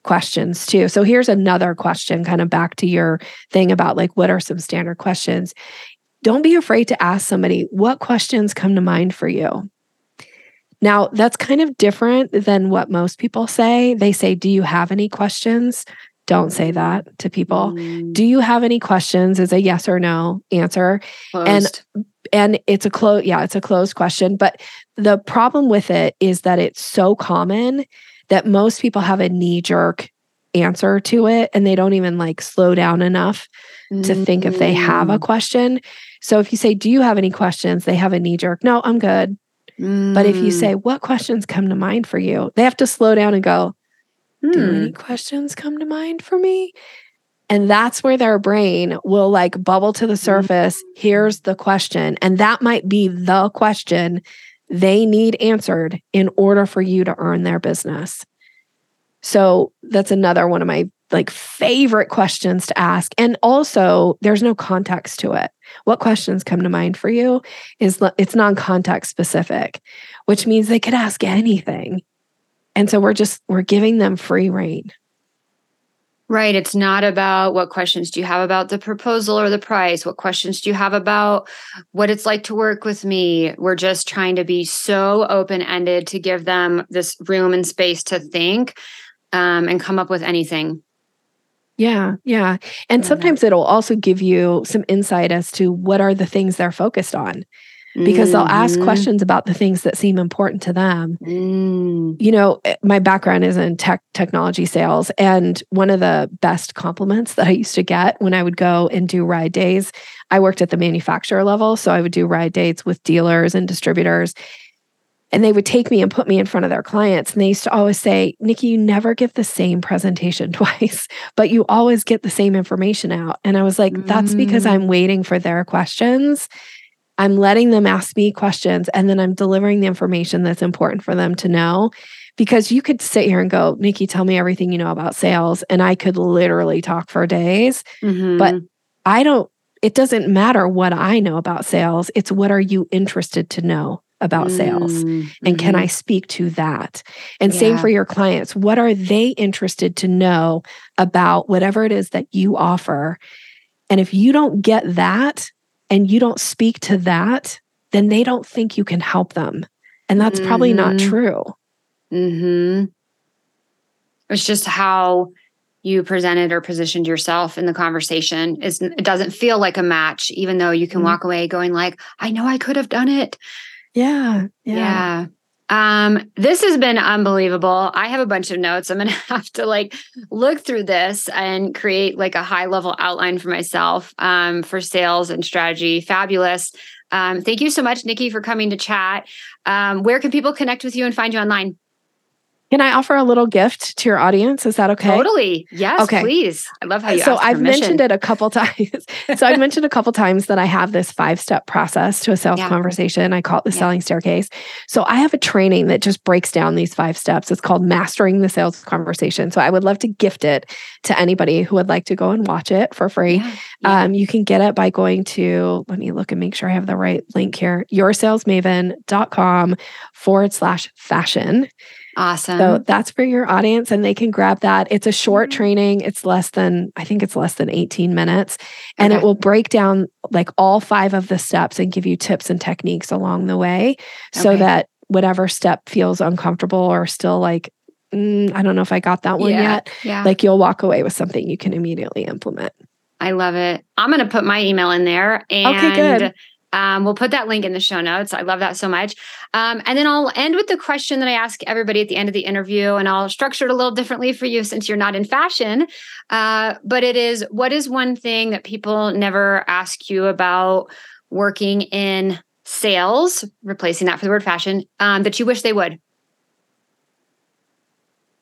questions too. So here's another question, kind of back to your thing about like, what are some standard questions? Don't be afraid to ask somebody, what questions come to mind for you? Now, that's kind of different than what most people say. They say, Do you have any questions? Don't say that to people. Mm. Do you have any questions? Is a yes or no answer. Closed. And and it's a close yeah it's a closed question but the problem with it is that it's so common that most people have a knee jerk answer to it and they don't even like slow down enough mm-hmm. to think if they have a mm. question so if you say do you have any questions they have a knee jerk no i'm good mm. but if you say what questions come to mind for you they have to slow down and go do any hmm. questions come to mind for me and that's where their brain will like bubble to the surface. Here's the question. And that might be the question they need answered in order for you to earn their business. So that's another one of my like favorite questions to ask. And also, there's no context to it. What questions come to mind for you is it's non-context specific, which means they could ask anything. And so we're just we're giving them free reign. Right. It's not about what questions do you have about the proposal or the price? What questions do you have about what it's like to work with me? We're just trying to be so open ended to give them this room and space to think um, and come up with anything. Yeah. Yeah. And sometimes it'll also give you some insight as to what are the things they're focused on because they'll ask mm-hmm. questions about the things that seem important to them. Mm. You know, eh, my background is in tech technology sales and one of the best compliments that I used to get when I would go and do ride days, I worked at the manufacturer level, so I would do ride dates with dealers and distributors. And they would take me and put me in front of their clients. And they used to always say, Nikki, you never give the same presentation twice, but you always get the same information out. And I was like, that's because mm. I'm waiting for their questions I'm letting them ask me questions and then I'm delivering the information that's important for them to know. Because you could sit here and go, Nikki, tell me everything you know about sales. And I could literally talk for days. Mm-hmm. But I don't, it doesn't matter what I know about sales. It's what are you interested to know about mm-hmm. sales? And can I mm-hmm. speak to that? And yeah. same for your clients. What are they interested to know about whatever it is that you offer? And if you don't get that, and you don't speak to that, then they don't think you can help them. And that's mm-hmm. probably not mm-hmm. true. Mhm. It's just how you presented or positioned yourself in the conversation is it doesn't feel like a match even though you can mm-hmm. walk away going like I know I could have done it. Yeah. Yeah. yeah. Um, this has been unbelievable. I have a bunch of notes. I'm to have to like look through this and create like a high level outline for myself um, for sales and strategy. Fabulous. Um, thank you so much, Nikki, for coming to chat. Um, where can people connect with you and find you online? Can I offer a little gift to your audience? Is that okay? Totally. Yes, okay. please. I love how you So I've permission. mentioned it a couple times. so I've mentioned a couple times that I have this five-step process to a sales yeah. conversation. I call it the yeah. selling staircase. So I have a training that just breaks down these five steps. It's called Mastering the Sales Conversation. So I would love to gift it to anybody who would like to go and watch it for free. Yeah. Um, you can get it by going to, let me look and make sure I have the right link here, yoursalesmaven.com forward slash fashion. Awesome. So that's for your audience and they can grab that. It's a short mm-hmm. training. It's less than, I think it's less than 18 minutes. And okay. it will break down like all five of the steps and give you tips and techniques along the way so okay. that whatever step feels uncomfortable or still like, mm, I don't know if I got that one yeah. yet. Yeah. Like you'll walk away with something you can immediately implement. I love it. I'm going to put my email in there and okay, good. Um, we'll put that link in the show notes. I love that so much. Um, and then I'll end with the question that I ask everybody at the end of the interview, and I'll structure it a little differently for you since you're not in fashion. Uh, but it is what is one thing that people never ask you about working in sales, replacing that for the word fashion, um, that you wish they would?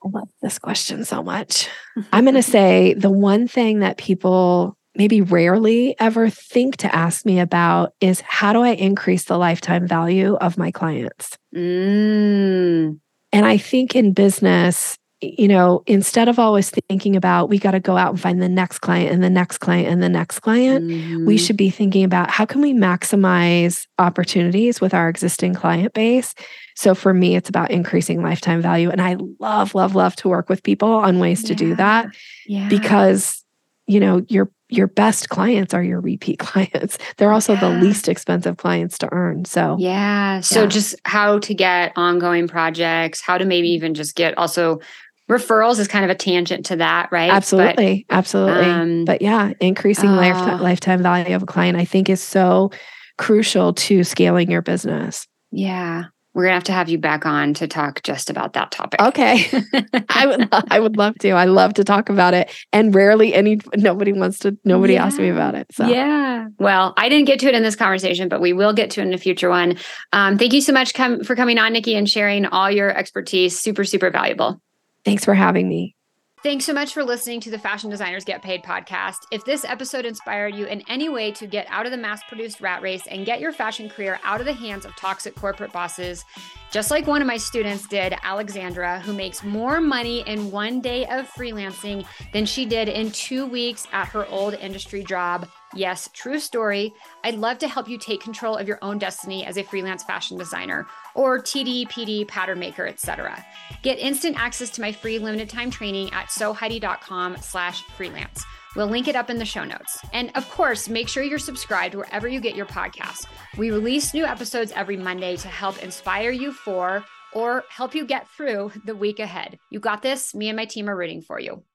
I love this question so much. I'm going to say the one thing that people maybe rarely ever think to ask me about is how do I increase the lifetime value of my clients? Mm. And I think in business, you know, instead of always thinking about we got to go out and find the next client and the next client and the next client, mm-hmm. we should be thinking about how can we maximize opportunities with our existing client base. So for me, it's about increasing lifetime value. And I love, love, love to work with people on ways yeah. to do that yeah. because, you know, your your best clients are your repeat clients. They're also yeah. the least expensive clients to earn. So, yeah. So, yeah. just how to get ongoing projects, how to maybe even just get also referrals is kind of a tangent to that, right? Absolutely. But, absolutely. Um, but yeah, increasing uh, lifetime, lifetime value of a client, I think, is so crucial to scaling your business. Yeah we're gonna have to have you back on to talk just about that topic. Okay, I would I would love to. I love to talk about it, and rarely any nobody wants to. Nobody yeah. asks me about it. So yeah. Well, I didn't get to it in this conversation, but we will get to it in a future one. Um, thank you so much com- for coming on, Nikki, and sharing all your expertise. Super super valuable. Thanks for having me. Thanks so much for listening to the Fashion Designers Get Paid podcast. If this episode inspired you in any way to get out of the mass produced rat race and get your fashion career out of the hands of toxic corporate bosses, just like one of my students did, Alexandra, who makes more money in one day of freelancing than she did in two weeks at her old industry job Yes, true story. I'd love to help you take control of your own destiny as a freelance fashion designer or TD, PD, pattern maker, etc. Get instant access to my free limited time training at sewheidi.com slash freelance. We'll link it up in the show notes. And of course, make sure you're subscribed wherever you get your podcast. We release new episodes every Monday to help inspire you for or help you get through the week ahead. You got this. Me and my team are rooting for you.